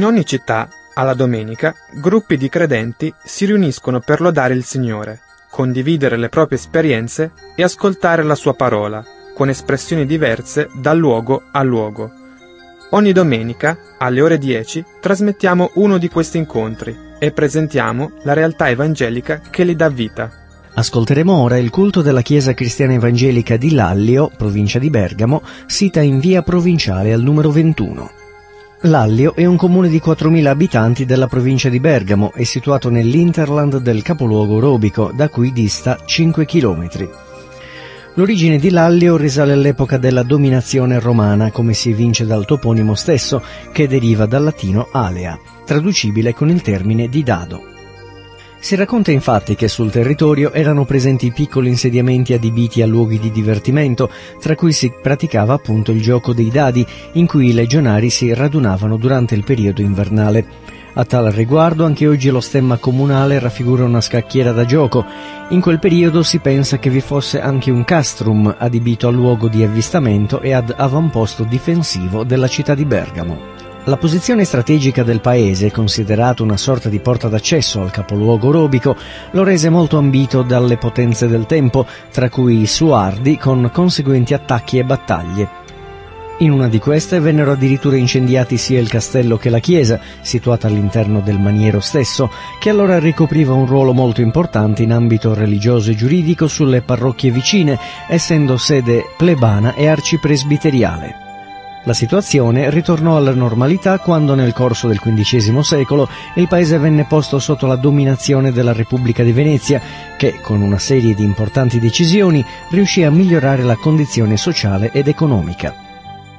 In ogni città, alla domenica, gruppi di credenti si riuniscono per lodare il Signore, condividere le proprie esperienze e ascoltare la sua parola, con espressioni diverse da luogo a luogo. Ogni domenica, alle ore 10, trasmettiamo uno di questi incontri e presentiamo la realtà evangelica che li dà vita. Ascolteremo ora il culto della Chiesa Cristiana Evangelica di Lallio, provincia di Bergamo, sita in via provinciale al numero 21. Lallio è un comune di 4.000 abitanti della provincia di Bergamo e situato nell'interland del capoluogo Robico, da cui dista 5 km. L'origine di Lallio risale all'epoca della dominazione romana, come si evince dal toponimo stesso, che deriva dal latino alea, traducibile con il termine di dado. Si racconta infatti che sul territorio erano presenti piccoli insediamenti adibiti a luoghi di divertimento, tra cui si praticava appunto il gioco dei dadi, in cui i legionari si radunavano durante il periodo invernale. A tal riguardo anche oggi lo stemma comunale raffigura una scacchiera da gioco. In quel periodo si pensa che vi fosse anche un castrum adibito a luogo di avvistamento e ad avamposto difensivo della città di Bergamo. La posizione strategica del paese, considerato una sorta di porta d'accesso al capoluogo robico, lo rese molto ambito dalle potenze del tempo, tra cui i Suardi, con conseguenti attacchi e battaglie. In una di queste vennero addirittura incendiati sia il castello che la chiesa, situata all'interno del maniero stesso, che allora ricopriva un ruolo molto importante in ambito religioso e giuridico sulle parrocchie vicine, essendo sede plebana e arcipresbiteriale. La situazione ritornò alla normalità quando nel corso del XV secolo il paese venne posto sotto la dominazione della Repubblica di Venezia, che con una serie di importanti decisioni riuscì a migliorare la condizione sociale ed economica.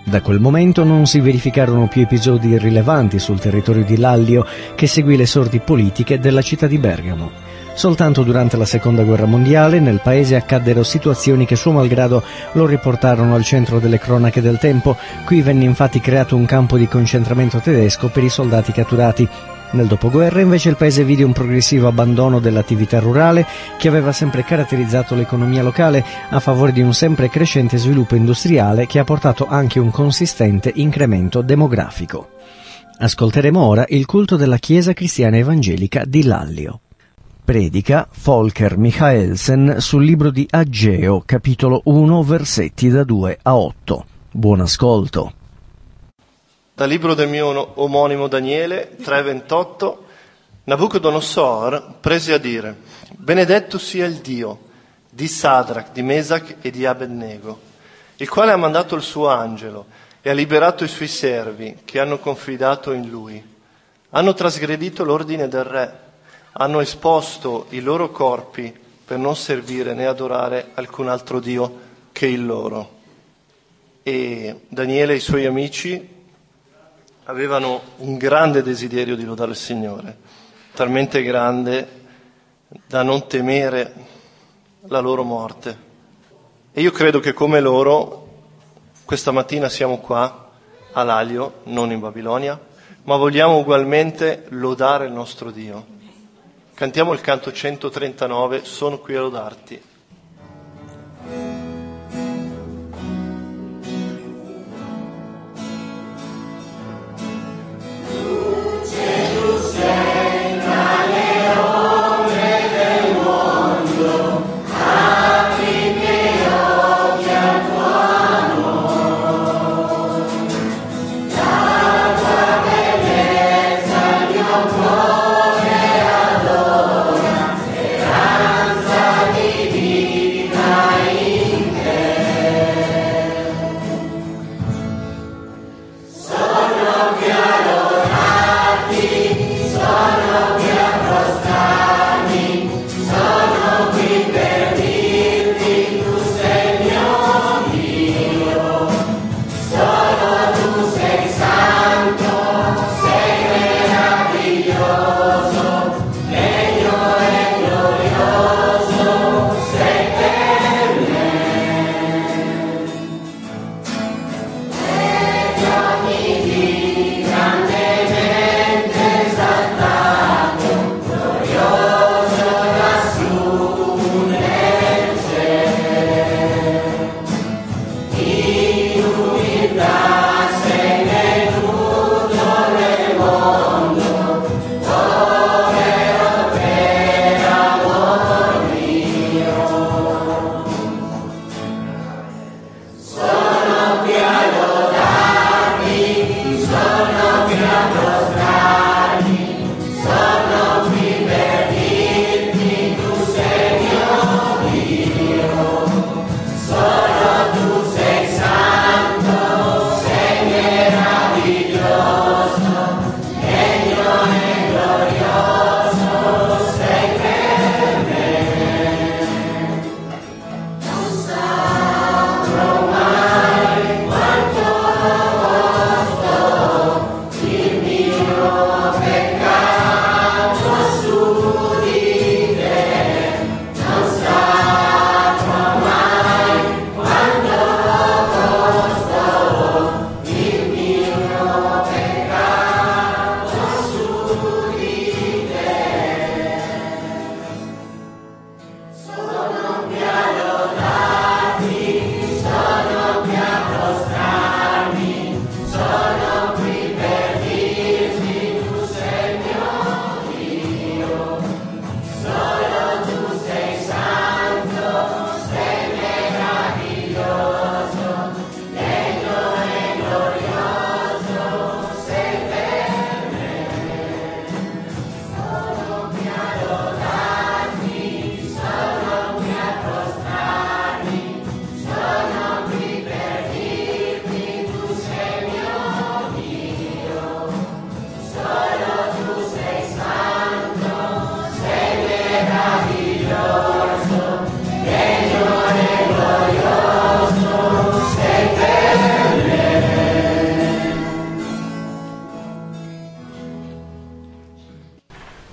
Da quel momento non si verificarono più episodi rilevanti sul territorio di Lallio che seguì le sorti politiche della città di Bergamo. Soltanto durante la seconda guerra mondiale nel paese accaddero situazioni che suo malgrado lo riportarono al centro delle cronache del tempo. Qui venne infatti creato un campo di concentramento tedesco per i soldati catturati. Nel dopoguerra invece il paese vide un progressivo abbandono dell'attività rurale che aveva sempre caratterizzato l'economia locale a favore di un sempre crescente sviluppo industriale che ha portato anche un consistente incremento demografico. Ascolteremo ora il culto della Chiesa Cristiana Evangelica di Lallio. Predica Volker Michaelsen sul libro di Ageo, capitolo 1, versetti da 2 a 8. Buon ascolto. Dal libro del mio omonimo Daniele 3:28, Nabucodonosor prese a dire, Benedetto sia il Dio di Sadrach, di Mesach e di Abednego, il quale ha mandato il suo angelo e ha liberato i suoi servi che hanno confidato in lui. Hanno trasgredito l'ordine del re hanno esposto i loro corpi per non servire né adorare alcun altro Dio che il loro. E Daniele e i suoi amici avevano un grande desiderio di lodare il Signore, talmente grande da non temere la loro morte. E io credo che come loro questa mattina siamo qua a Lalio, non in Babilonia, ma vogliamo ugualmente lodare il nostro Dio Cantiamo il canto 139, Sono qui a lodarti.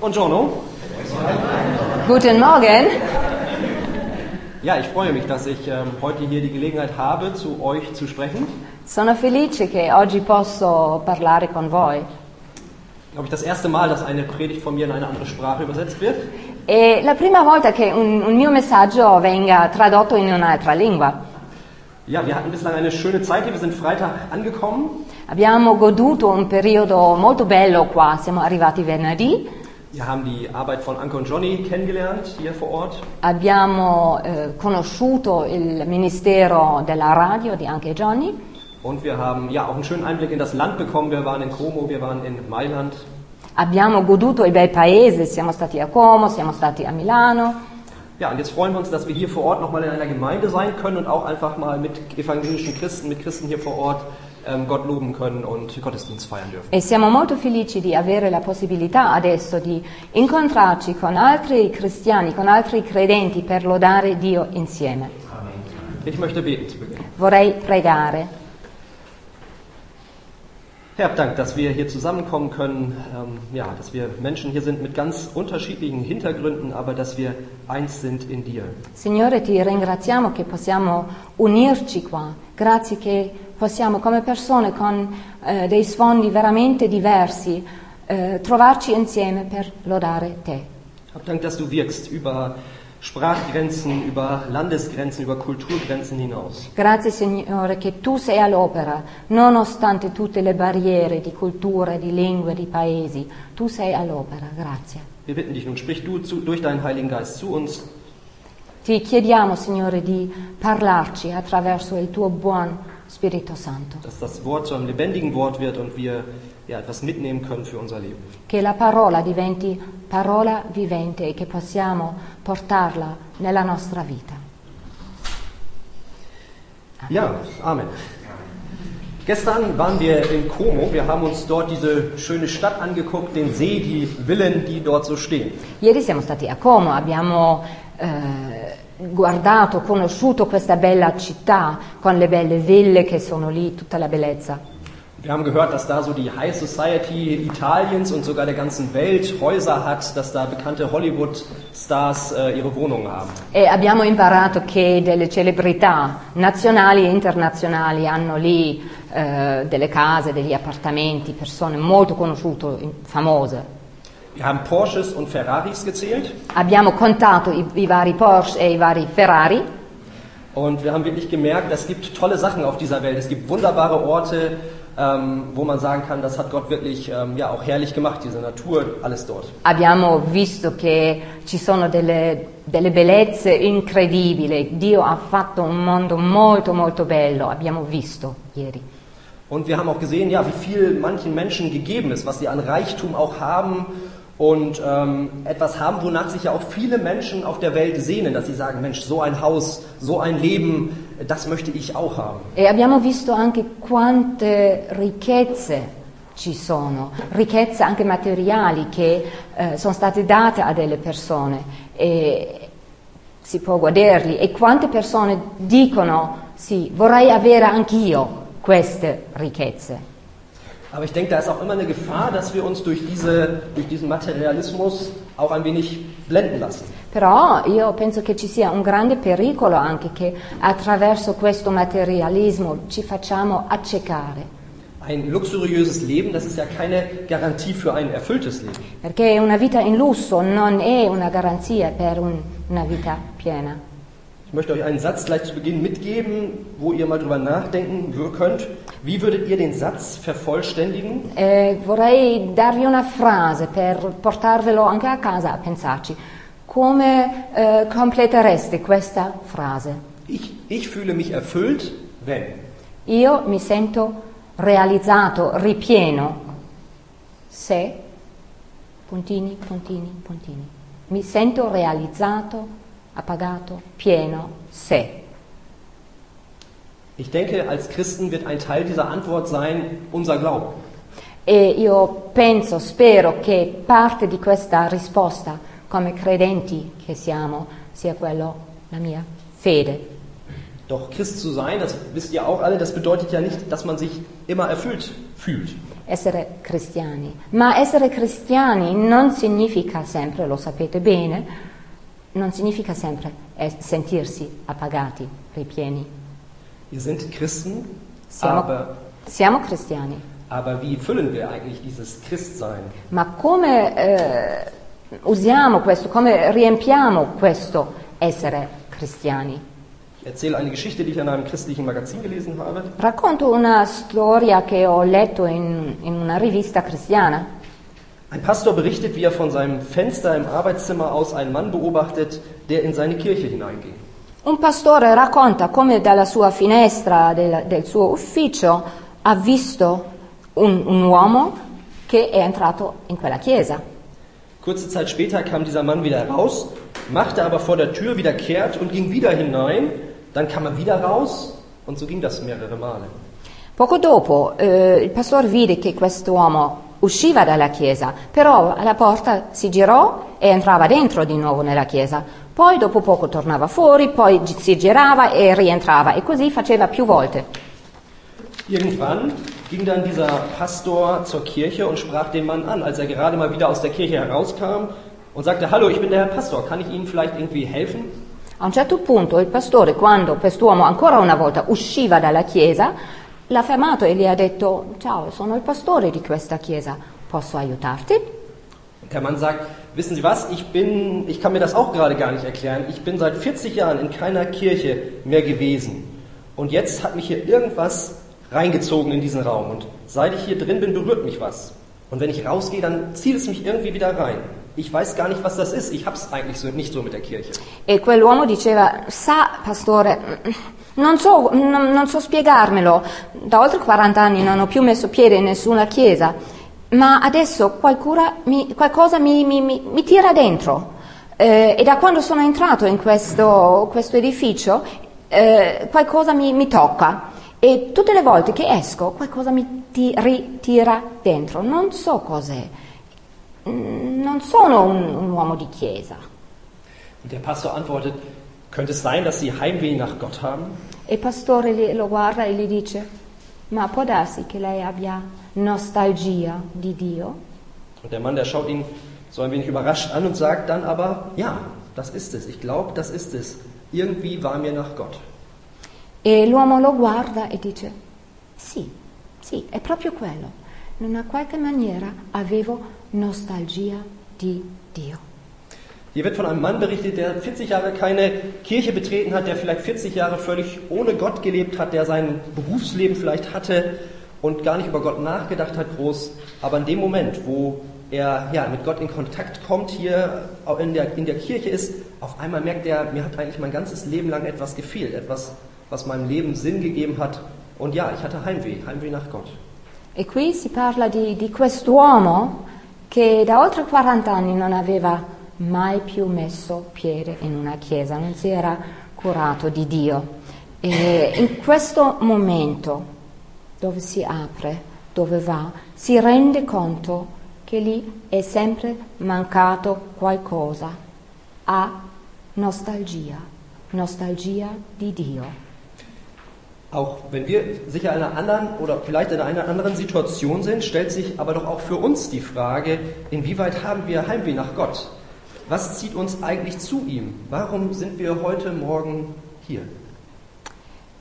Buongiorno. Guten Morgen. Ja, ich freue mich, dass ich ähm, heute hier die Gelegenheit habe, zu euch zu sprechen. Sono felice che oggi posso parlare con voi. Glaube ich das erste Mal, dass eine Predigt von mir in eine andere Sprache übersetzt wird. È la prima volta che un, un mio messaggio venga tradotto in un'altra lingua. Ja, wir hatten bislang eine schöne Zeit hier. Wir sind Freitag angekommen. Abbiamo goduto un periodo molto bello qua, siamo arrivati venerdì, Wir haben die Arbeit von Anke und Johnny kennengelernt hier vor Ort. abbiamo eh, conosciuto il ministero della radio di Anche Johnny, Und wir haben ja auch einen schönen Einblick in das Land bekommen. Wir waren in Como, wir waren in Mailand. abbiamo goduto il bel paese, siamo stati a Como, siamo stati a Milano Ja, und jetzt freuen wir uns, dass wir hier vor Ort nochmal in einer Gemeinde sein können und auch einfach mal mit evangelischen Christen, mit Christen hier vor Ort Gott loben können und Gottesdienst feiern dürfen. e siamo molto felici di avere la possibilità adesso di incontrarci con altri cristiani, con altri credenti per lodare Dio insieme. Ich möchte beten zu. Vorrei pregare. Herr, Dank, dass wir hier zusammenkommen können, ähm, ja, dass wir Menschen hier sind mit ganz unterschiedlichen Hintergründen, aber dass wir eins sind in dir. Signore, ti ringraziamo che possiamo unirci qua. Grazie che possiamo, come persone con eh, dei sfondi veramente diversi, eh, trovarci insieme per lodare te. Hab Dank, dass du wirkst über Sprachgrenzen, über Landesgrenzen, über Kulturgrenzen hinaus. Grazie Signore che tu sei all'opera, nonostante tutte le barriere di culture, di lingue, di paesi. Tu sei all'opera. Grazie. Wir bitten dich nun, sprich du zu, durch deinen Heiligen Geist zu uns. Ti chiediamo, Signore, di parlarci attraverso il tuo buon Spirito Santo. dass das Wort zu einem lebendigen Wort wird und wir ja, etwas mitnehmen können für unser Leben. Che la parola diventi parola vivente e che possiamo portarla nella nostra vita. Ja, Amen. Gestern waren wir in Como. Wir haben uns dort diese schöne Stadt angeguckt, den See, die Villen, die dort so stehen. Ieri siamo stati a Como, abbiamo eh, guardato, conosciuto questa bella città con le belle ville che sono lì, tutta la bellezza. Wir haben gehört, dass da so die High Society Italiens und sogar der ganzen Welt Häuser hat, dass da bekannte Hollywood-Stars äh, ihre Wohnungen haben. E abbiamo imparato che delle celebrità nazionali e internazionali hanno lì eh, delle case, degli appartamenti, persone molto conosciute, famose. Wir haben Porsches und Ferraris gezählt Abbiamo contato i, i vari Porsche e i vari Ferrari und wir haben wirklich gemerkt, es gibt tolle Sachen auf dieser Welt. Es gibt wunderbare Orte, wo man sagen kann, das hat Gott wirklich ähm, ja, auch herrlich gemacht, diese Natur, alles dort. abbiamo visto che ci sono delle, delle bellezze incredibili. Dio ha fatto un mondo molto molto bello, abbiamo visto ieri. Und wir haben auch gesehen, ja, wie viel manchen Menschen gegeben ist, was sie an Reichtum auch haben und ähm, etwas haben, wonach sich ja auch viele Menschen auf der Welt sehnen, dass sie sagen, Mensch, so ein Haus, so ein Leben, das möchte ich auch haben. E abbiamo visto anche quante ricchezze ci sono, ricchezze anche materiali che eh, sono state date a delle persone e si può goderli e quante persone dicono sì, vorrei avere anch'io queste ricchezze. Aber ich denke, da ist auch immer eine Gefahr, dass wir uns durch, diese, durch diesen Materialismus auch ein wenig blenden lassen. Però io penso che ci sia un grande pericolo anche che attraverso questo materialismo ci facciamo accecare, Ein luxuriöses Leben, das ist ja keine Garantie für ein erfülltes Leben. perché una vita in lusso non è una garanzia per un- una vita piena. Ich möchte euch einen Satz gleich zu Beginn mitgeben, wo ihr mal drüber nachdenken könnt. Wie würdet ihr den Satz vervollständigen? Eh, vorrei darvi una frase per portarvelo anche a casa a pensarci. Come eh, completereste questa frase? Ich, ich fühle mich erfüllt, wenn. Io mi sento realizzato, ripieno, se, puntini, puntini, puntini. Mi sento realizzato, appagato, pieno, se. Ich denke, als Christen wird ein Teil dieser Antwort sein, unser Glauben. E io penso, spero che parte di questa risposta, come credenti che siamo, sia quello, la mia fede. Doch Christ zu sein, das wisst ihr auch alle, das bedeutet ja nicht, dass man sich immer erfüllt fühlt. essere cristiani, ma essere cristiani non significa sempre, lo sapete bene, non significa sempre sentirsi appagati, ripieni. Wir sind Christen, Siamo, aber, siamo cristiani, aber wie füllen wir eigentlich dieses Christsein? ma come eh, usiamo questo, come riempiamo questo essere cristiani? Erzähle eine Geschichte, die ich in einem christlichen Magazin gelesen habe. Racconto una storia che ho letto in, in una rivista cristiana. Ein Pastor berichtet, wie er von seinem Fenster im Arbeitszimmer aus einen Mann beobachtet, der in seine Kirche hineinging. Un pastore racconta come dalla sua finestra del, del suo ufficio ha visto un, un uomo che è entrato in quella chiesa. Kurze Zeit später kam dieser Mann wieder raus, machte aber vor der Tür wieder kehrt und ging wieder hinein. Dann kam er wieder raus und so ging das mehrere Male. Poco dopo eh, il pastore vide che quest'uomo usciva dalla chiesa, però alla porta si girò e entrava dentro di nuovo nella chiesa. Poi dopo poco tornava fuori, poi si girava e rientrava e così faceva più volte. Irgendwann ging dann dieser Pastor zur Kirche und sprach den Mann an, als er gerade mal wieder aus der Kirche herauskam und sagte, hallo, ich bin der Herr Pastor, kann ich Ihnen vielleicht irgendwie helfen? A un certo punto il pastore, quando quest'uomo ancora una volta usciva dalla chiesa, l'ha fermato e gli ha detto, ciao, sono il pastore di questa chiesa, posso aiutarti? Der Mann sagt, wissen Sie was, ich bin, ich kann mir das auch gerade gar nicht erklären, ich bin seit 40 Jahren in keiner Kirche mehr gewesen. Und jetzt hat mich hier irgendwas reingezogen in diesen Raum. Und seit ich hier drin bin, berührt mich was. Und wenn ich rausgehe, dann zieht es mich irgendwie wieder rein. Ich weiß gar nicht, was das ist. Ich hab's eigentlich so, nicht so mit der Kirche. E quell'uomo diceva, sa, pastore, non so, non, non so spiegarmelo, da oltre 40 anni non ho più messo piede in nessuna chiesa, ma adesso qualcura mi- qualcosa mi, mi- mi- tira dentro. Eh, e da quando sono entrato in questo, questo edificio, eh, qualcosa mi tocca. E tutte le volte che esco, qualcosa mi ti- ritira dentro. Non so cos'è. Mm, Non sono un- un uomo di chiesa. Und der Pastor antwortet, könnte es sein, dass Sie Heimweh nach Gott haben? E il pastore lo guarda e gli dice, ma può darsi che lei abbia nostalgia di Dio? Und der Mann, der schaut ihn so ein wenig überrascht an und sagt dann aber, ja, das ist es. Ich glaube, das ist es. Irgendwie war mir nach Gott. E l'uomo lo guarda e dice, sì, sì, è proprio quello. In una qualche maniera avevo nostalgia di Dio. Hier wird von einem Mann berichtet, der 40 Jahre keine Kirche betreten hat, der vielleicht 40 Jahre völlig ohne Gott gelebt hat, der sein Berufsleben vielleicht hatte und gar nicht über Gott nachgedacht hat groß. Aber in dem Moment, wo er ja, mit Gott in Kontakt kommt, hier in der, in der Kirche ist, auf einmal merkt er, mir hat eigentlich mein ganzes Leben lang etwas gefehlt, etwas, was meinem Leben Sinn gegeben hat. Und ja, ich hatte Heimweh, Heimweh nach Gott. E qui si parla di, di quest'uomo che da oltre 40 anni non aveva mai più messo piede in una chiesa, non si era curato di Dio. E in questo momento dove si apre, dove va, si rende conto che lì è sempre mancato qualcosa. Ha nostalgia, nostalgia di Dio. Auch wenn wir sicher in einer anderen oder vielleicht in einer anderen Situation sind, stellt sich aber doch auch für uns die Frage, inwieweit haben wir Heimweh nach Gott? Was zieht uns eigentlich zu ihm? Warum sind wir heute Morgen hier?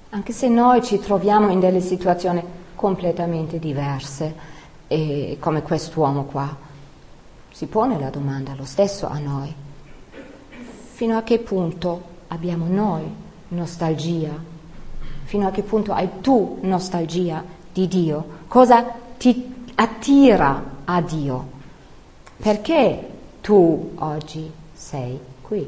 Anche se noi ci troviamo in delle situazioni completamente diverse, e come quest'uomo qua, si pone la domanda lo stesso a noi. Fino a che punto abbiamo noi nostalgia? Fino a che punto hai tu nostalgia di Dio? Cosa ti attira a Dio? Perché tu oggi sei qui?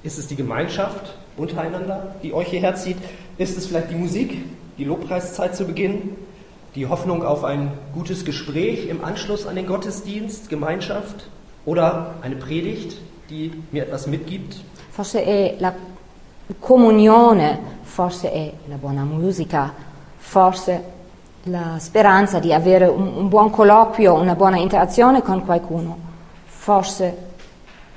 Ist es die Gemeinschaft untereinander, die euch hierher zieht? Ist es vielleicht die Musik, die Lobpreiszeit zu Beginn? Die Hoffnung auf ein gutes Gespräch im Anschluss an den Gottesdienst, Gemeinschaft? Oder eine Predigt, die mir etwas mitgibt? Forse è la comunione, forse è la buona musica, forse la speranza di avere un, un buon colloquio, una buona interazione con qualcuno, forse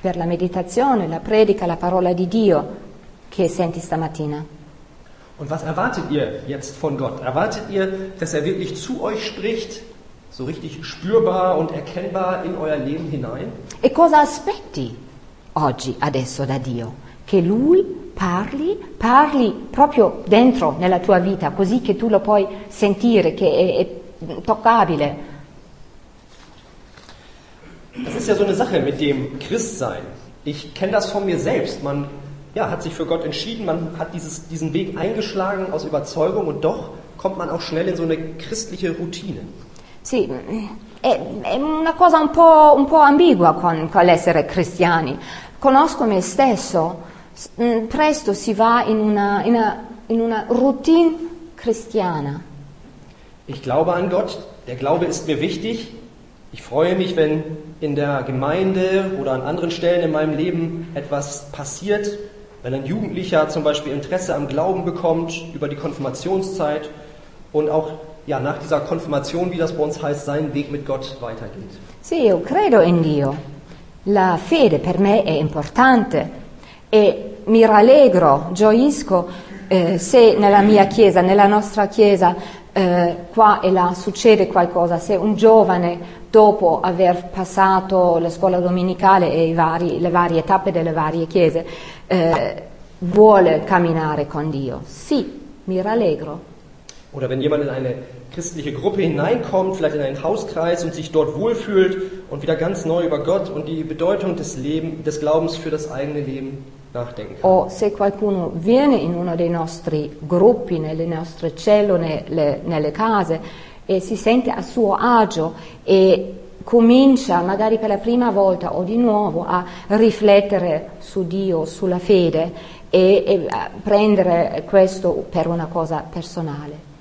per la meditazione, la predica, la parola di Dio che senti stamattina. Und was erwartet ihr jetzt von Gott? Erwartet ihr, dass er wirklich zu euch spricht, so richtig spürbar und erkennbar in euer Leben hinein? E cosa aspetti oggi, adesso da Dio? Che Lui parli, parli proprio dentro nella tua vita, così che tu lo puoi sentire, che è, è toccabile. Das ist ja so eine Sache mit dem Christsein. Ich kenne das von mir selbst. Man ja, hat sich für Gott entschieden, man hat dieses, diesen Weg eingeschlagen aus Überzeugung und doch kommt man auch schnell in so eine christliche Routine. Sì, è, è una cosa un po', un po' ambigua con, con l'essere cristiani. Conosco me stesso, presto si va in una, in una- in una routine cristiana. Ich glaube an Gott, der Glaube ist mir wichtig. Ich freue mich, wenn in der Gemeinde oder an anderen Stellen in meinem Leben etwas passiert, wenn ein Jugendlicher zum Beispiel Interesse am Glauben bekommt über die Konfirmationszeit und auch ja, nach dieser Konfirmation, wie das bei uns heißt, seinen Weg mit Gott weitergeht. Sì, io credo in Dio. La fede per me è importante e mi rallegro, gioisco eh, se nella mia chiesa, nella nostra chiesa, eh, qua e là succede qualcosa, se un giovane dopo aver passato la scuola domenicale e vari- le varie tappe delle varie chiese eh, vuole camminare con Dio. Sì, mi rallegro. Oder wenn jemand in eine christliche Gruppe hineinkommt, vielleicht in einen Hauskreis und sich dort wohlfühlt und wieder ganz neu über Gott und die Bedeutung des, Leben, des Glaubens für das eigene Leben. O se qualcuno viene in uno dei nostri gruppi, nelle nostre cellule, nelle, nelle case e si sente a suo agio e comincia magari per la prima volta o di nuovo a riflettere su Dio, sulla fede e, e prendere questo per una cosa personale.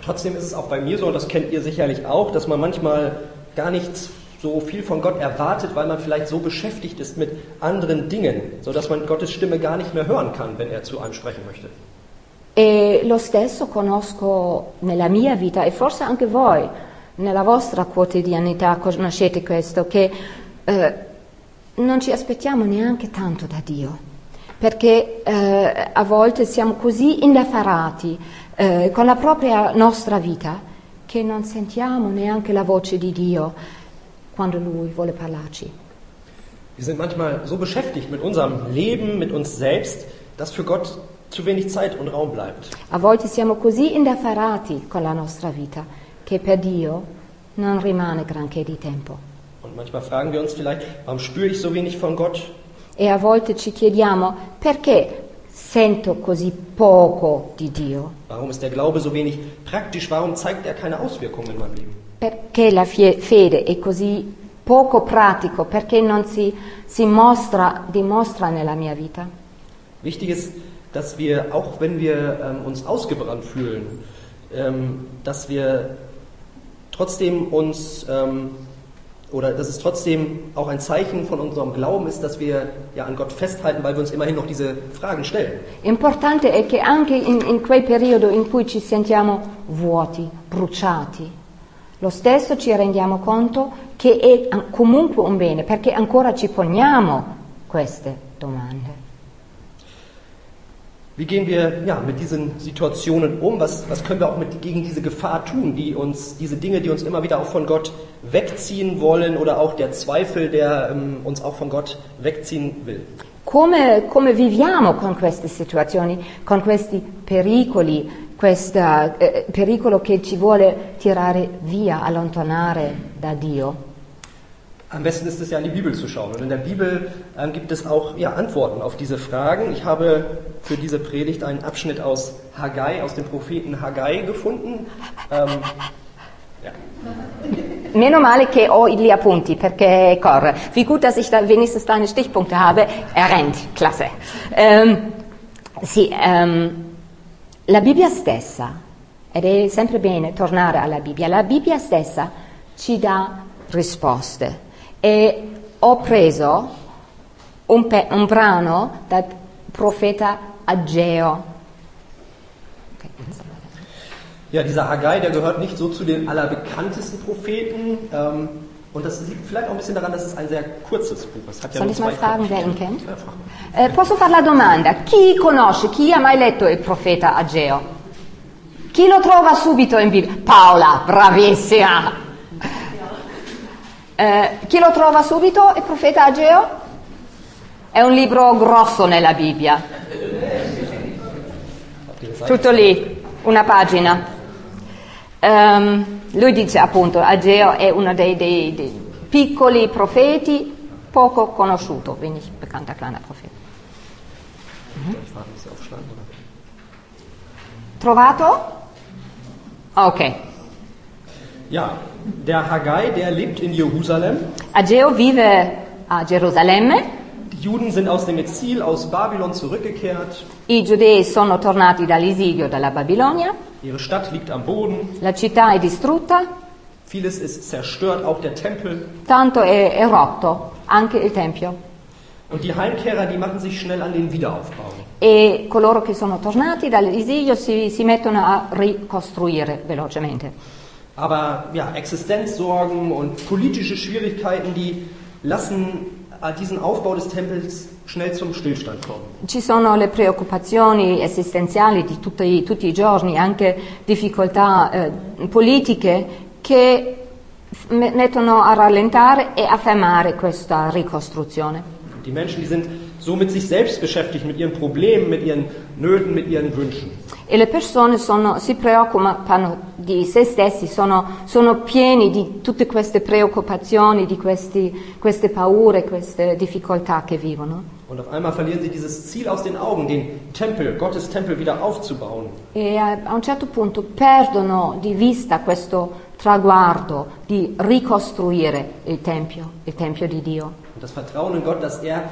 Trotzdem ist es auch bei mir so, und das kennt ihr sicherlich auch, dass man manchmal gar nicht so viel von Gott erwartet, weil man vielleicht so beschäftigt ist mit anderen Dingen, sodass man Gottes Stimme gar nicht mehr hören kann, wenn er zu einem sprechen möchte. E lo stesso conosco nella mia vita e forse anche voi, nella vostra quotidianità conoscete questo, che eh, non ci aspettiamo neanche tanto da Dio, perché eh, a volte siamo così indaffarati eh, con la propria nostra vita che non sentiamo neanche la voce di Dio quando Lui vuole parlarci. Wir sind manchmal so beschäftigt mit unserem Leben, mit uns selbst, dass für Gott zu wenig Zeit und Raum bleibt. A volte siamo così indaffarati con la nostra vita che per Dio non rimane granché di tempo. Und manchmal fragen wir uns vielleicht, warum spüre ich so wenig von Gott? E a volte ci chiediamo perché sento così poco di Dio, Warum ist der Glaube so wenig praktisch? Warum zeigt er keine Auswirkungen in meinem Leben? Perché la fede è così poco pratico, perché non si, si mostra, dimostra nella mia vita. Wichtig ist, dass wir, auch wenn wir ähm, uns ausgebrannt fühlen, ähm, dass wir trotzdem uns, ähm, oder dass es trotzdem auch ein Zeichen von unserem Glauben ist, dass wir ja an Gott festhalten, weil wir uns immerhin noch diese Fragen stellen. Importante è che anche in, in quel periodo in cui ci sentiamo vuoti, bruciati, lo stesso ci rendiamo conto che è comunque un bene, perché ancora ci poniamo queste domande. Wie gehen wir ja, mit diesen Situationen um? Was, was können wir auch mit, gegen diese Gefahr tun, die uns, diese Dinge, die uns immer wieder auch von Gott wegziehen wollen oder auch der Zweifel, der ähm, uns auch von Gott wegziehen will? Come, come viviamo con queste situazioni, con questi pericoli, questo pericolo che ci vuole tirare via, allontanare da Dio? Am besten ist es ja in die Bibel zu schauen. Und in der Bibel ähm, gibt es auch ja, Antworten auf diese Fragen. Ich habe für diese Predigt einen Abschnitt aus Haggai, aus dem Propheten Haggai gefunden. Ähm, ja. Meno male che ho gli appunti perché corre. Wie gut, dass ich da wenigstens deine Stichpunkte habe. Er rennt, klasse. Ehm, sì, ehm, la Bibbia stessa, ed è sempre bene tornare alla Bibbia, la Bibbia stessa ci dà risposte. E ho preso un, pe- un brano dal profeta Ageo. ja, dieser Haggai, der gehört nicht so zu den allerbekanntesten Propheten. Ähm, Und das liegt vielleicht auch ein bisschen daran, dass es ein sehr kurzes Buch ist. Ja Soll ich mal fragen, wer ihn kennt? Eh, posso fare la domanda? Chi conosce, chi ha mai letto il profeta Ageo? Chi lo trova subito in Bibbia? Paola, bravissima! Eh, chi lo trova subito, il profeta Ageo? È un libro grosso nella Bibbia. Tutto lì, una pagina. Ehm, lui dice appunto, Ageo è uno dei, dei- dei piccoli profeti poco conosciuto, wenig bekannter kleiner Prophet. Aufschlagen, oder? Trovato? Ok. Ja, der Haggai, der lebt in Jerusalem. Ageo vive a Gerusalemme, Die Juden sind aus dem Exil aus Babylon zurückgekehrt. i giudei sono tornati dall'esilio dalla Babilonia, Ihre Stadt liegt am Boden. la città è distrutta, Vieles ist zerstört, auch der Tempel. tanto è, è rotto anche il Tempio. Und die Heimkehrer, die machen sich schnell an den Wiederaufbau. E coloro che sono tornati dall'esilio si, si mettono a ricostruire velocemente. Aber ja, Existenzsorgen und politische Schwierigkeiten, die lassen äh, diesen Aufbau des Tempels schnell zum Stillstand kommen. Ci sono le preoccupazioni esistenziali di tutti, tutti i giorni, anche difficoltà eh, politiche che mettono a rallentare e a fermare questa ricostruzione. Die Menschen, die sind so mit sich selbst beschäftigt, mit ihren Problemen, mit ihren Nöten, mit ihren Wünschen. E le persone sono- si preoccupano di se stessi, sono, sono pieni di tutte queste preoccupazioni, di questi- queste paure, queste difficoltà che vivono. Und auf einmal verlieren sie dieses Ziel aus den Augen, den Tempel, Gottes Tempel wieder aufzubauen. E a, a un certo punto perdono di vista questo traguardo di ricostruire il Tempio, il Tempio di Dio. Und das Vertrauen in Gott, dass er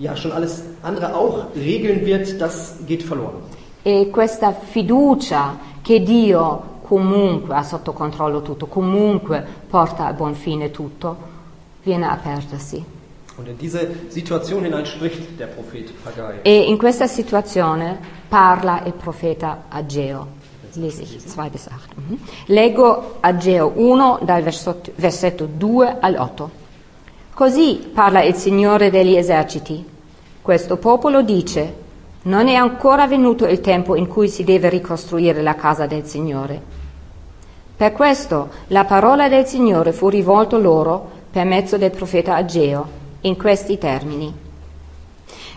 ja schon alles andere auch regeln wird, das geht verloren. E questa fiducia che Dio comunque ha sotto controllo tutto, comunque porta a buon fine tutto, viene a perdersi. Und in diese Situation hinein spricht der Prophet Haggai. E in questa situazione parla il profeta Ageo. Lese ich 2 bis 8. Mhm. Leggo Ageo 1 dal versetto, versetto 2 al 8. Così parla il Signore degli eserciti. Questo popolo dice, non è ancora venuto il tempo in cui si deve ricostruire la casa del Signore. Per questo la parola del Signore fu rivolta loro per mezzo del profeta Ageo in questi termini.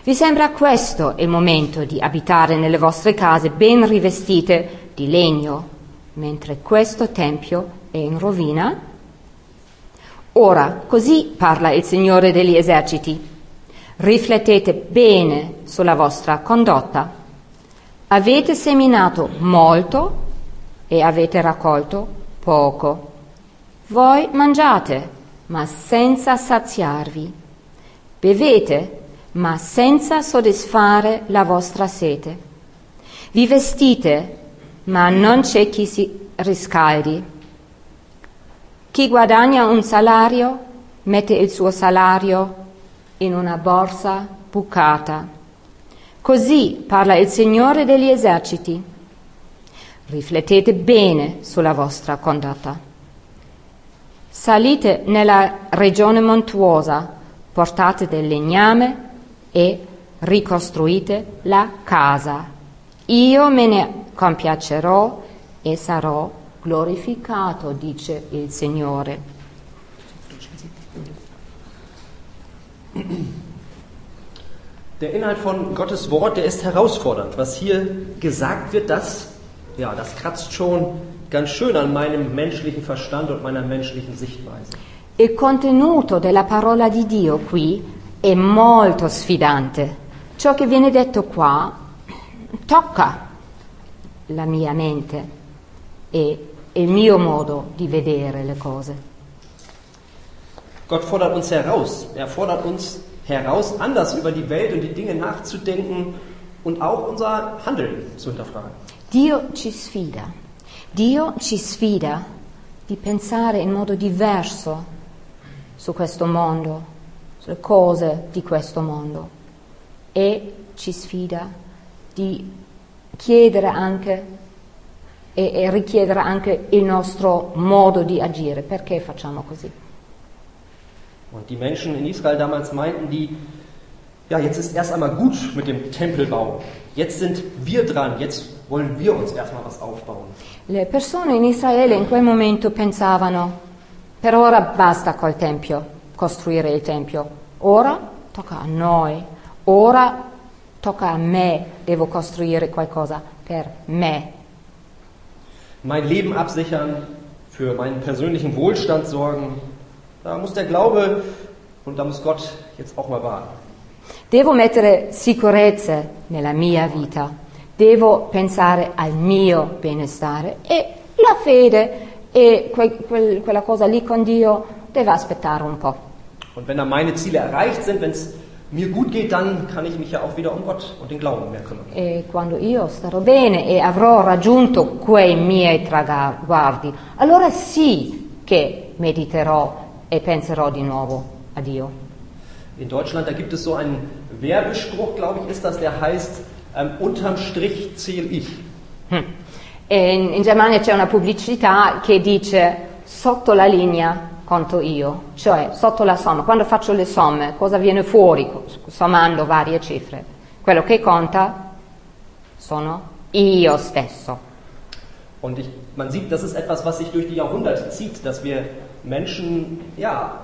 Vi sembra questo il momento di abitare nelle vostre case ben rivestite di legno, mentre questo tempio è in rovina? Ora, così parla il Signore degli eserciti. Riflettete bene sulla vostra condotta. Avete seminato molto e avete raccolto poco. Voi mangiate, ma senza saziarvi. Bevete, ma senza soddisfare la vostra sete. Vi vestite, ma non c'è chi si riscaldi. Chi guadagna un salario mette il suo salario in una borsa bucata. Così parla il Signore degli eserciti. Riflettete bene sulla vostra condotta. Salite nella regione montuosa, portate del legname e ricostruite la casa. Io me ne compiacerò e sarò glorificato, dice il Signore. Der Inhalt von Gottes Wort, der ist herausfordernd. Was hier gesagt wird, das, ja, das kratzt schon ganz schön an meinem menschlichen Verstand und meiner menschlichen Sichtweise. Il contenuto della parola di Dio qui è molto sfidante. Ciò che viene detto qua tocca la mia mente e il mio modo di vedere le cose. Gott fordert uns heraus. Er fordert uns heraus, anders über die Welt und die Dinge nachzudenken und auch unser Handeln zu hinterfragen. Dio ci sfida, Dio ci sfida di pensare in modo diverso su questo mondo, sulle cose di questo mondo e ci sfida di chiedere anche e, e richiedere anche il nostro modo di agire. Perché facciamo così? Und die Menschen in Israel damals meinten, die, ja, jetzt ist erst einmal gut mit dem Tempelbau. Jetzt sind wir dran, jetzt wollen wir uns erstmal was aufbauen. Le persone in Israele in quel momento pensavano, per ora basta col Tempio, costruire il Tempio, ora tocca a noi, ora tocca a me, devo costruire qualcosa per me. Mein Leben absichern, für meinen persönlichen Wohlstand sorgen, da muss der Glaube und da muss Gott jetzt auch mal warten. Devo mettere sicurezze nella mia vita, devo pensare al mio benestare e la fede e que- quel- quella cosa lì con Dio deve aspettare un po'. Und wenn dann meine Ziele erreicht sind, wenn es mir gut geht, dann kann ich mich ja auch wieder um Gott und den Glauben mehr kümmern. E quando io starò bene e avrò raggiunto quei miei traguardi, allora sì che mediterò e penserò di nuovo a Dio. In Deutschland, da gibt es so einen Werbespruch, glaube ich, ist das, der heißt, ähm, unterm Strich zähle ich. E in, in Germania c'è una pubblicità che dice sotto la linea conto io, cioè sotto la somma, quando faccio le somme, cosa viene fuori sommando varie cifre? Quello che conta sono io stesso. Und ich, man sieht, das ist etwas, was sich durch die Jahrhunderte zieht, dass wir Menschen, ja,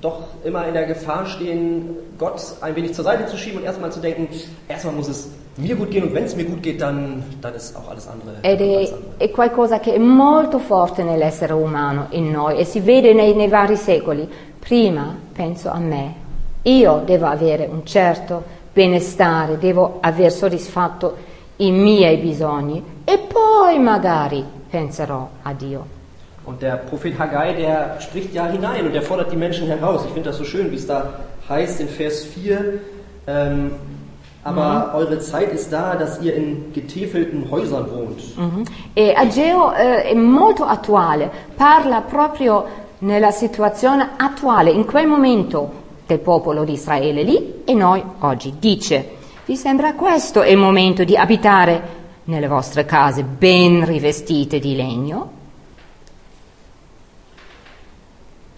doch immer in der Gefahr stehen, Gott ein wenig zur Seite zu schieben und erstmal zu denken, erstmal muss es mir gut gehen und wenn es mir gut geht, dann, dann ist auch alles andere. Ed è, è qualcosa che è molto forte nell'essere umano, in noi, e si vede nei, nei vari secoli. Prima penso a me, io devo avere un certo benestare, devo aver soddisfatto i miei bisogni e poi magari penserò a Dio. Und der Prophet Haggai, der spricht ja hinein und der fordert die Menschen heraus. Ich finde das so schön, wie es da heißt in Vers 4. Ähm, aber eure Zeit ist da, dass ihr in getäfelten Häusern wohnt. Mhm. E Ageo eh, è molto attuale, parla proprio nella situazione attuale, in quel momento del popolo di Israele lì e noi oggi. Dice, vi sembra questo è il momento di abitare nelle vostre case ben rivestite di legno?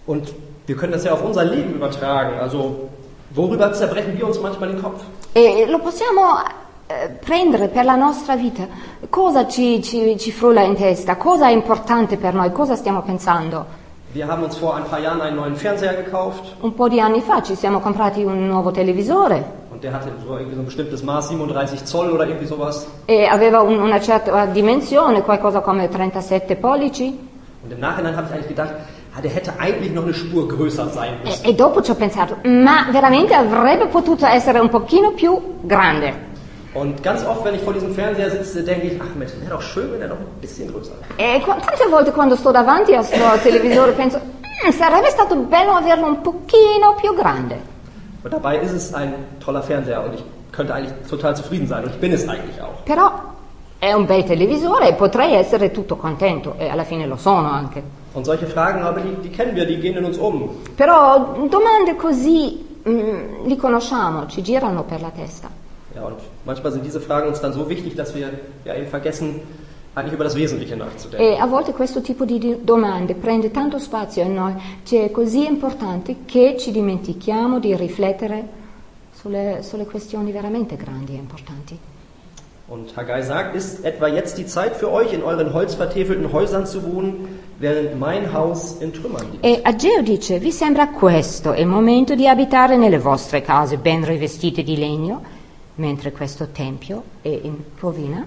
Und wir können das ja auf unser Leben übertragen. Also, worüber zerbrechen wir uns manchmal den Kopf? E lo possiamo eh, prendere per la nostra vita. Cosa ci, ci- ci frulla in testa? Cosa è importante per noi? Cosa stiamo pensando? Wir haben uns vor ein paar Jahren einen neuen Fernseher gekauft Un po' di anni fa ci siamo comprati un nuovo televisore und der hatte so irgendwie so ein bestimmtes Maß, 37 Zoll oder irgendwie sowas. e aveva un- una certa dimensione, qualcosa come 37 pollici. Und im Nachhinein habe ich eigentlich gedacht, ah, der hätte eigentlich noch eine Spur größer sein E, müssen. e dopo ci ho pensato, ma veramente avrebbe potuto essere un pochino più grande. Und ganz oft, wenn ich vor diesem Fernseher sitze, denke ich, ach Mensch, wäre doch schön, wenn er noch ein bisschen größer wäre. E tante volte quando sto davanti al televisore penso, "Mm, sarebbe stato bello averlo un pochino più grande. Und dabei ist es ein toller Fernseher und ich könnte eigentlich total zufrieden sein und ich bin es eigentlich auch. Però è un bel televisore e potrei essere tutto contento e alla fine lo sono anche. Und solche Fragen, aber die, die kennen wir, die gehen in uns um. Però domande così mm, li conosciamo, ci girano per la testa. Ja, und manchmal sind diese Fragen uns dann so wichtig, dass wir ja eben vergessen, eigentlich über das Wesentliche nachzudenken. E a volte questo tipo di domande prende tanto spazio in noi, cioè è così importante che ci dimentichiamo di riflettere sulle, sulle questioni veramente grandi e importanti. Und Haggai sagt, ist etwa jetzt die Zeit für euch, in euren holzvertäfelten Häusern zu wohnen, während mein Haus in Trümmern liegt? E Ageo dice, vi sembra questo il momento di abitare nelle vostre case ben rivestite di legno, mentre questo tempio è in rovina?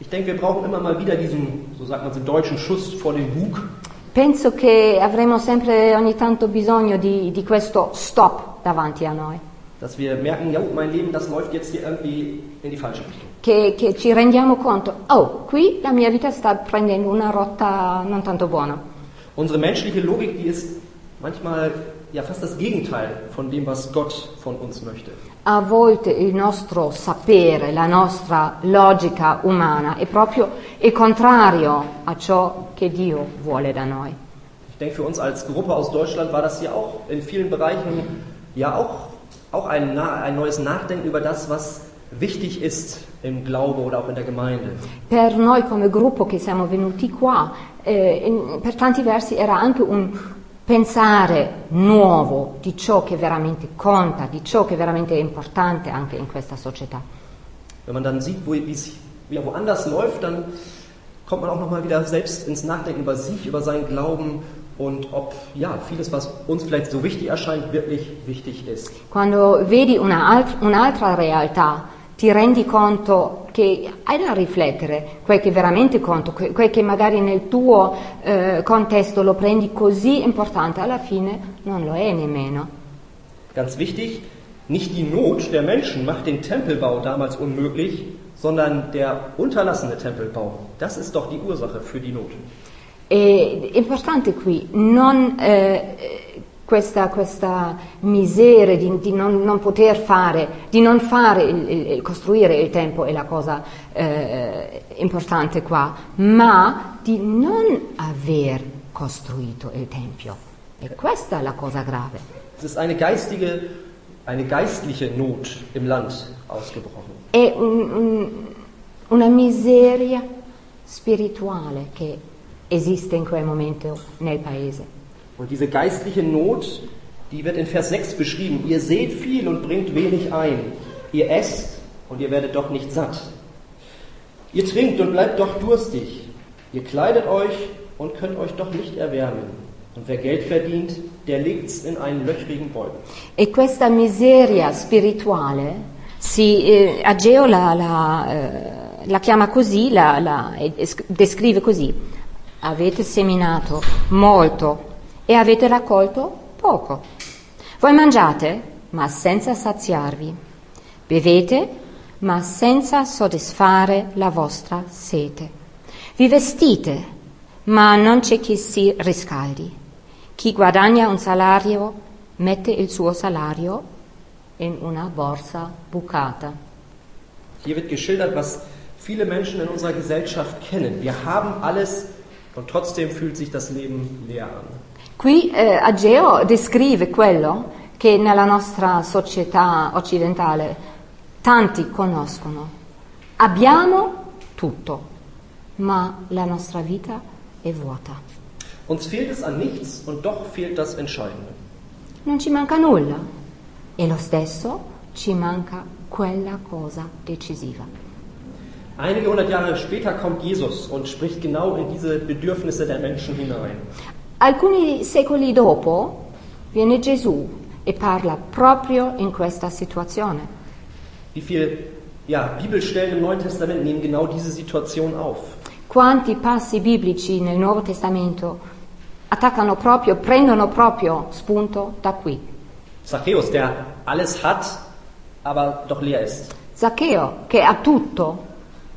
Ich denke, wir brauchen immer mal wieder diesen, so sagt man es im Deutschen, Schuss vor den Bug. Penso che avremo sempre ogni tanto bisogno di, di questo stop davanti a noi, Dass wir merken, ja, mein Leben, das läuft jetzt hier irgendwie in die falsche Richtung. Che, che ci rendiamo conto, oh, qui la mia vita sta prendendo una rotta non tanto buona. Unsere menschliche Logik, die ist manchmal ja fast das Gegenteil von dem, was Gott von uns möchte. A volte il nostro sapere, la nostra logica umana è proprio il contrario a ciò che Dio vuole da noi. Ich denke, für uns als Gruppe aus Deutschland war das hier auch in vielen Bereichen ja auch, auch ein, ein neues Nachdenken über das, was wichtig ist im Glaube oder auch in der Gemeinde. Per noi come gruppo che siamo venuti qua, eh, in- per tanti versi era anche un, pensare nuovo di ciò che veramente conta, di ciò che veramente è importante anche in questa società. Wenn man dann sieht, wo es ja, woanders läuft, dann kommt man auch nochmal wieder selbst ins Nachdenken über sich, über seinen Glauben und ob ja, vieles, was uns vielleicht so wichtig erscheint, wirklich wichtig ist. Quando vedi una alt- un'altra realtà, ti rendi conto che hai da riflettere quel che veramente conta, que- quel che magari nel tuo eh, contesto lo prendi così importante, alla fine non lo è nemmeno. Ganz wichtig, nicht die Not der Menschen macht den Tempelbau damals unmöglich, sondern der unterlassene Tempelbau. Das ist doch die Ursache für die Not. E è importante qui non, eh, questa, questa miseria di, di non, non poter fare, di non fare, il, il- costruire il tempo è la cosa eh, importante qua, ma di non aver costruito il tempio. E questa è la cosa grave. Es ist eine geistige, eine geistliche Not im Land ausgebrochen. È un- un- una miseria spirituale che esiste in quel momento nel paese. Und diese geistliche Not, die wird in Vers 6 beschrieben. Ihr seht viel und bringt wenig ein. Ihr esst und ihr werdet doch nicht satt. Ihr trinkt und bleibt doch durstig. Ihr kleidet euch und könnt euch doch nicht erwärmen. Und wer Geld verdient, der legt's in einen löchrigen Beutel. E questa miseria spirituale, si, eh, Ageo la, eh, la chiama così, la, la- e- sc- descrive così. Avete seminato molto e avete raccolto poco. Voi mangiate, ma senza saziarvi. Bevete, ma senza soddisfare la vostra sete. Vi vestite, ma non c'è chi si riscaldi. Chi guadagna un salario mette il suo salario in una borsa bucata. Hier wird geschildert, was viele Menschen in unserer Gesellschaft kennen. Wir haben alles und trotzdem fühlt sich das Leben leer an. Qui eh, Ageo descrive quello che nella nostra società occidentale tanti conoscono. Abbiamo tutto, ma la nostra vita è vuota. Uns fehlt es an nichts und doch fehlt das Entscheidende. Non ci manca nulla e lo stesso ci manca quella cosa decisiva. Einige hundert Jahre später kommt Jesus und spricht genau in diese Bedürfnisse der Menschen hinein. Alcuni secoli dopo viene Gesù e parla proprio in questa situazione. Wie viele ja, Bibelstellen im Neuen Testament nehmen genau diese Situation auf? Quanti passi biblici nel Nuovo Testamento attaccano proprio, prendono proprio spunto da qui. Zachäus, der alles hat, aber doch leer ist. Zaccheo, che ha tutto,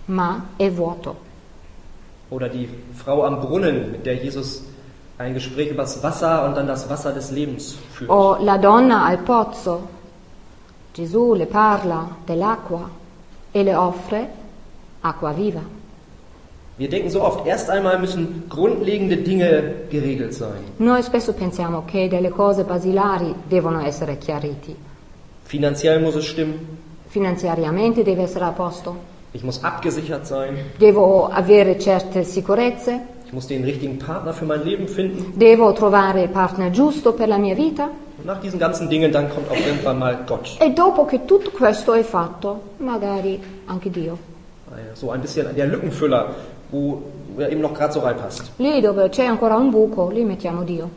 ma è vuoto. Oder die Frau am Brunnen, mit der Jesus ein Gespräch über das Wasser und dann das Wasser des Lebens führt. O la donna al pozzo. Gesù le parla dell'acqua e le offre acqua viva. Wir denken so oft, erst einmal müssen grundlegende Dinge geregelt sein. Noi spesso pensiamo che delle cose basilari devono essere chiariti. Finanziell muss es stimmen, Finanziariamente deve essere a posto, ich muss abgesichert sein, devo avere certe sicurezze, ich muss den richtigen Partner für mein Leben finden. devo trovare il partner giusto per la mia vita Und nach diesen ganzen Dingen, dann kommt auch irgendwann mal Gott. e dopo che tutto questo è fatto, magari anche Dio. So ein bisschen der Lückenfüller, wo er eben noch gerade so reinpasst. Lì dove c'è ancora un buco, lì mettiamo Dio.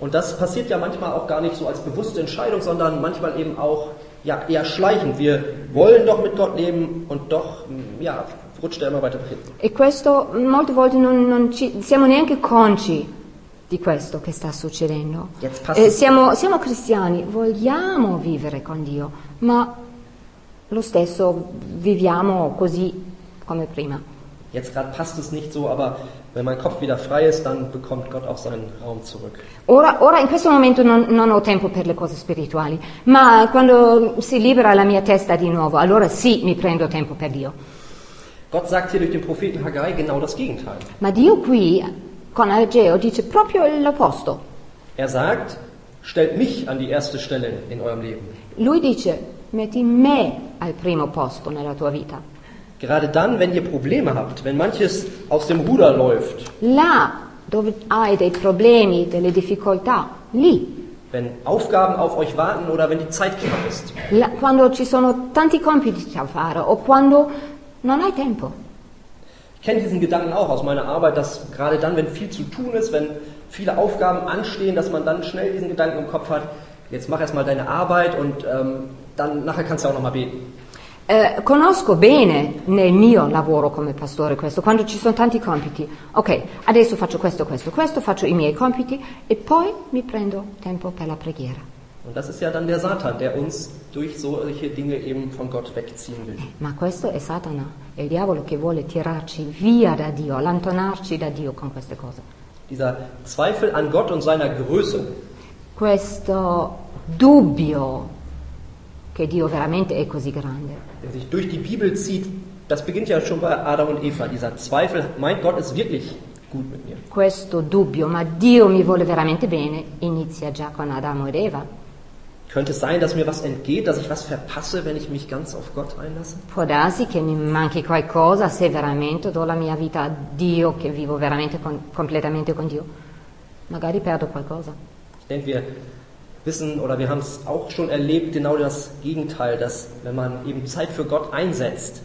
Und das passiert ja manchmal auch gar nicht so als bewusste Entscheidung, sondern manchmal eben auch ja, eher schleichend. Wir wollen doch mit Gott leben und doch mm, ja, rutscht er immer weiter nach hinten. E questo molte volte non, non ci, siamo neanche consci di questo che sta succedendo. Eh, siamo, siamo cristiani, vogliamo vivere con Dio, ma lo stesso viviamo così come prima. Jetzt gerade passt es nicht so, aber wenn mein Kopf wieder frei ist, dann bekommt Gott auch seinen Raum zurück. Ora, ora in questo momento non, non ho tempo per le cose spirituali, ma quando si libera la mia testa di nuovo, allora sì mi prendo tempo per Dio. Gott sagt hier durch den Propheten Haggai genau das Gegenteil. Ma Dio qui con Ageo dice proprio l'opposto. Er sagt, stellt mich an die erste Stelle in eurem Leben. Lui dice metti me al primo posto nella tua vita. Gerade dann, wenn ihr Probleme habt, wenn manches aus dem Ruder läuft, Là dove hai dei problemi, delle difficoltà, lì. Wenn Aufgaben auf euch warten oder wenn die Zeit knapp ist. La- quando ci sono tanti compiti da fare o quando non hai tempo. Ich kenne diesen Gedanken auch aus meiner Arbeit, dass gerade dann, wenn viel zu tun ist, wenn viele Aufgaben anstehen, dass man dann schnell diesen Gedanken im Kopf hat, jetzt mach erstmal deine Arbeit und ähm, dann nachher kannst du auch nochmal beten. Eh, conosco bene nel mio lavoro come pastore questo, quando ci sono tanti compiti. Ok, adesso faccio questo, questo, questo, faccio i miei compiti e poi mi prendo tempo per la preghiera. Und das ist ja dann der Satan, der uns durch solche Dinge eben von Gott wegziehen will. Ma questo è Satana, è il diavolo che vuole tirarci via da Dio, allontanarci da Dio con queste cose. Dieser Zweifel an Gott und seiner Größe, Questo dubbio che Dio veramente è così grande. der sich durch die Bibel zieht, das beginnt ja schon bei Adam und Eva. Dieser Zweifel, mein Gott ist wirklich gut mit mir. Questo dubbio, ma Dio mi vuole veramente bene, inizia già con Adamo ed Eva. Könnte es sein, dass mir was entgeht, dass ich was verpasse, wenn ich mich ganz auf Gott einlasse? Può darsi che mi manchi qualcosa se veramente do la mia vita a Dio, che vivo veramente con- completamente con Dio. Magari perdo qualcosa. Ich denke, wir wissen oder wir haben es auch schon erlebt, genau das Gegenteil, dass wenn man eben Zeit für Gott einsetzt,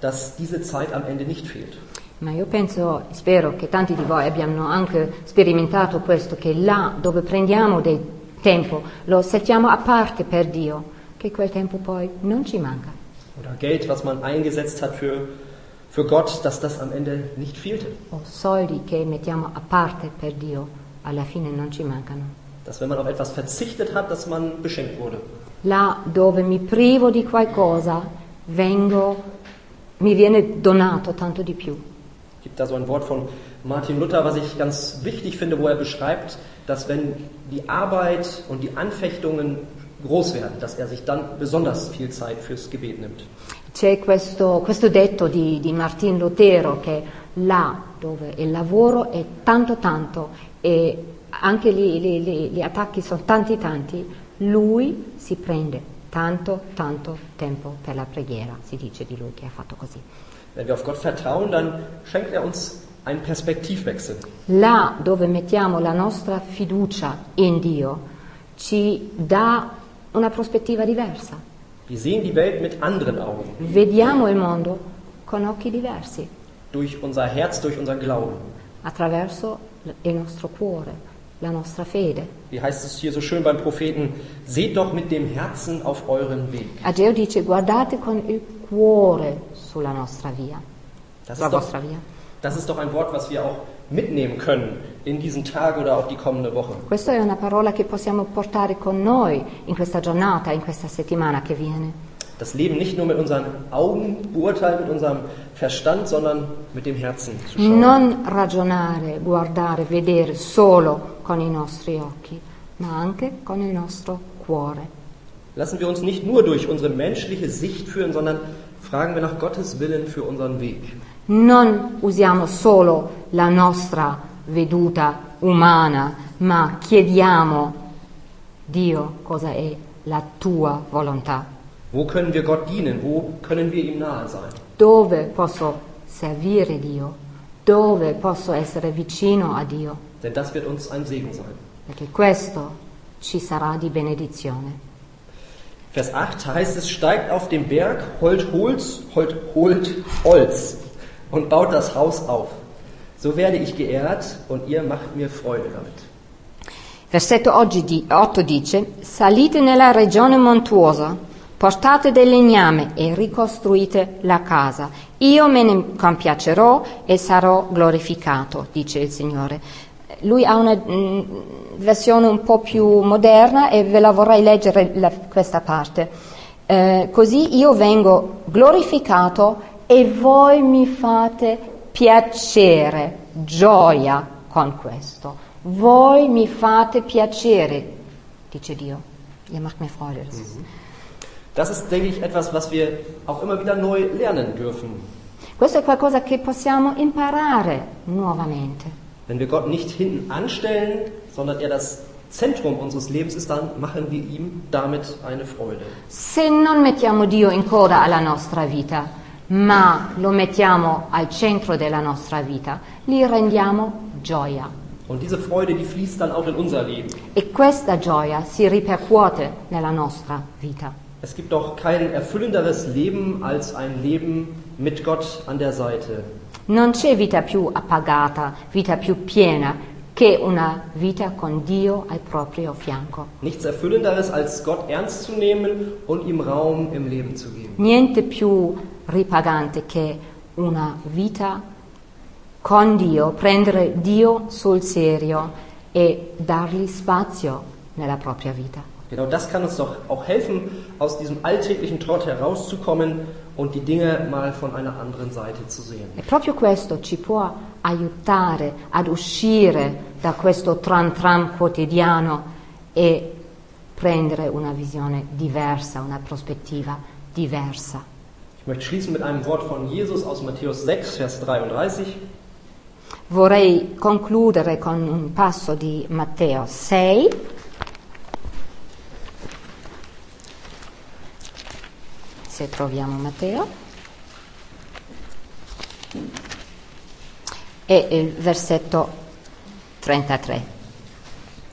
dass diese Zeit am Ende nicht fehlt. Ma io penso, spero che tanti di voi abbiano anche sperimentato questo, che là dove prendiamo del tempo, lo settiamo a parte per Dio, che quel tempo poi non ci manca. Oder Geld, was man eingesetzt hat für, für Gott, dass das am Ende nicht fehlte. O soldi che mettiamo a parte per Dio, alla fine non ci mancano. Dass wenn man auf etwas verzichtet hat, dass man beschenkt wurde. Là dove mi privo di qualcosa, vengo, mi viene donato tanto di più. Es gibt da so ein Wort von Martin Luther, was ich ganz wichtig finde, wo er beschreibt, dass wenn die Arbeit und die Anfechtungen groß werden, dass er sich dann besonders viel Zeit fürs Gebet nimmt. C'è questo, questo detto di, di Martin Lutero che là dove il lavoro è tanto tanto e anche lì, lì- lì- gli attacchi sono tanti tanti, lui si prende tanto tanto tempo per la preghiera, si dice di lui che ha fatto così. Wenn wir auf Gott vertrauen, dann schenkt er uns einen Perspektivwechsel. Là dove mettiamo la nostra fiducia in Dio ci dà una prospettiva diversa, Wir sehen die Welt mit anderen Augen, vediamo il mondo con occhi diversi, durch unser Herz, durch unseren Glauben. attraverso il nostro cuore, la nostra fede. Wie heißt es hier so schön beim Propheten? Seht doch mit dem Herzen auf euren Weg. Ageo dice guardate con il cuore sulla nostra via, Das sulla ist, doch, via. Das ist doch ein Wort, was wir auch mitnehmen können in diesen Tag oder auch die kommende Woche. Questa è una parola che possiamo portare con noi in questa giornata, in questa settimana che viene. Das Leben nicht nur mit unseren Augen beurteilen, mit unserem Verstand, sondern mit dem Herzen zu schauen. Non ragionare, guardare, vedere solo con i nostri occhi, ma anche con il nostro cuore. Lassen wir uns nicht nur durch unsere menschliche Sicht führen, sondern fragen wir nach Gottes Willen für unseren Weg. Non usiamo solo la nostra veduta umana, ma chiediamo, Dio, cosa è la tua volontà? Wo können wir Gott dienen? Wo können wir ihm nahe sein? Dove posso servire Dio? Dove posso essere vicino a Dio? Denn das wird uns ein Segen sein. Perché questo ci sarà di benedizione. Vers 8 heißt es, steigt auf den Berg, holt Holz, holt, holt Holz und baut das Haus auf. So werde ich geehrt und ihr macht mir Freude damit. Versetto oggi di- 8 dice, salite nella regione montuosa, portate del legname e ricostruite la casa. Io me ne compiacerò e sarò glorificato, dice il Signore. Lui ha una mm, versione un po' più moderna e ve la vorrei leggere la- questa parte. Eh, così io vengo glorificato e voi mi fate piacere, gioia con questo. Voi mi fate piacere, dice Dio. Ihr macht mir Freude. Das ist- Das ist, denke ich, etwas, was wir auch immer wieder neu lernen dürfen. Questo è qualcosa che possiamo imparare nuovamente. Wenn wir Gott nicht hinten anstellen, sondern er das Zentrum unseres Lebens ist, dann machen wir ihm damit eine Freude. Se non mettiamo Dio in coda alla nostra vita, ma lo mettiamo al centro della nostra vita, gli rendiamo gioia. Freude. E questa gioia si ripercuote nella nostra vita. Es gibt doch kein erfüllenderes Leben als ein Leben mit Gott an der Seite. Non c'è vita più appagata, vita più piena che una vita con Dio al proprio fianco. Nichts erfüllenderes als Gott ernst zu nehmen und ihm Raum im Leben zu geben. Niente più ripagante che una vita con Dio, prendere Dio sul serio e dargli spazio nella propria vita. Genau das kann uns doch auch helfen, aus diesem alltäglichen Trott herauszukommen und die Dinge mal von einer anderen Seite zu sehen. E proprio questo ci può aiutare ad uscire da questo tran tran quotidiano e prendere una visione diversa, una prospettiva diversa. Ich möchte schließen mit einem Wort von Jesus aus Matthäus 6, Vers 33. Vorrei concludere con un passo di Matteo 6. Se troviamo Matteo. E il versetto 33.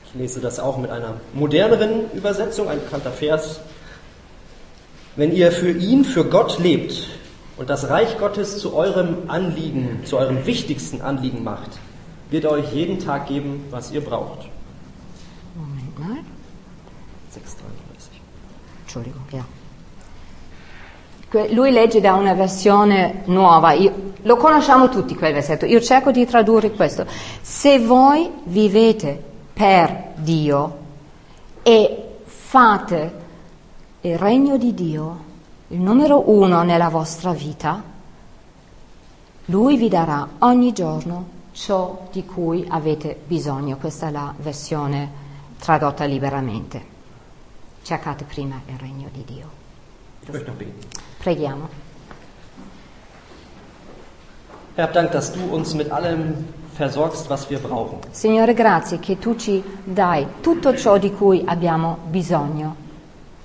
Ich lese das auch mit einer moderneren Übersetzung, ein bekannter Vers. Wenn ihr für ihn, für Gott lebt und das Reich Gottes zu eurem Anliegen, zu eurem wichtigsten Anliegen macht, wird er euch jeden Tag geben, was ihr braucht. Moment mal. 6,33. Entschuldigung, ja. Lui legge da una versione nuova, Io- lo conosciamo tutti quel versetto, io cerco di tradurre questo. Se voi vivete per Dio e fate il regno di Dio il numero uno nella vostra vita, Lui vi darà ogni giorno ciò di cui avete bisogno. Questa è la versione tradotta liberamente. Cercate prima il regno di Dio. Preghiamo. Herr, Dank, dass du uns mit allem versorgst, was wir brauchen. Signore, grazie che tu ci dai tutto ciò di cui abbiamo bisogno.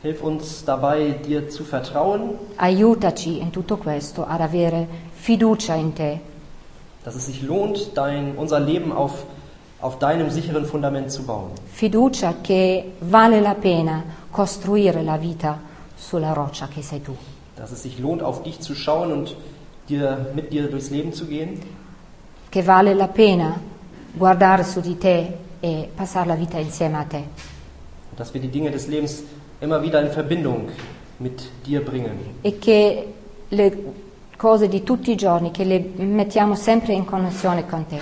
Hilf uns dabei, dir zu vertrauen, Aiutaci in tutto questo ad avere fiducia in te, dass es sich lohnt, dein, unser Leben auf, auf deinem sicheren Fundament zu bauen. fiducia che vale la pena costruire la vita sulla roccia che sei tu, Dass es sich lohnt, auf dich zu schauen und dir, mit dir durchs Leben zu gehen. che vale la pena guardare su di te e passare la vita insieme a te. Dass wir die Dinge des Lebens immer wieder in Verbindung mit dir bringen. e che le cose di tutti i giorni, che le mettiamo sempre in connessione con te,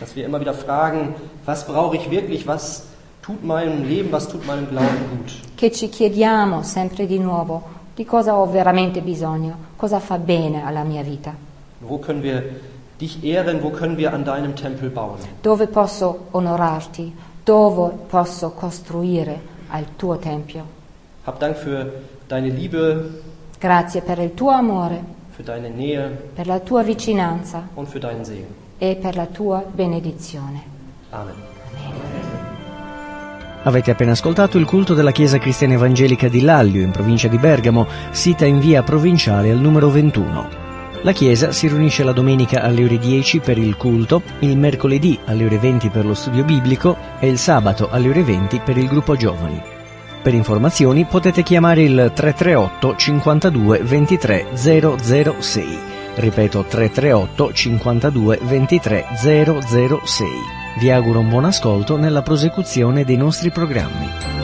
Dass wir immer wieder fragen, was brauche ich wirklich, was tut meinem Leben, was tut meinem Glauben gut. che ci chiediamo sempre di nuovo di cosa ho veramente bisogno, cosa fa bene alla mia vita, Wo können wir dich ehren, wo können wir an deinem Tempel bauen. dove posso onorarti, dove posso costruire al tuo tempio. Hab Dank für deine Liebe, Grazie per il tuo amore, für deine Nähe per la tua vicinanza und für deinen Segen. e per la tua benedizione. Amen. Avete appena ascoltato il culto della Chiesa Cristiana Evangelica di Lallio, in provincia di Bergamo, sita in via provinciale al numero 21. La Chiesa si riunisce la domenica alle ore 10 per il culto, il mercoledì alle ore 20 per lo studio biblico e il sabato alle ore 20 per il gruppo giovani. Per informazioni potete chiamare il 338 52 23 006. Ripeto 338 52 23 006. Vi auguro un buon ascolto nella prosecuzione dei nostri programmi.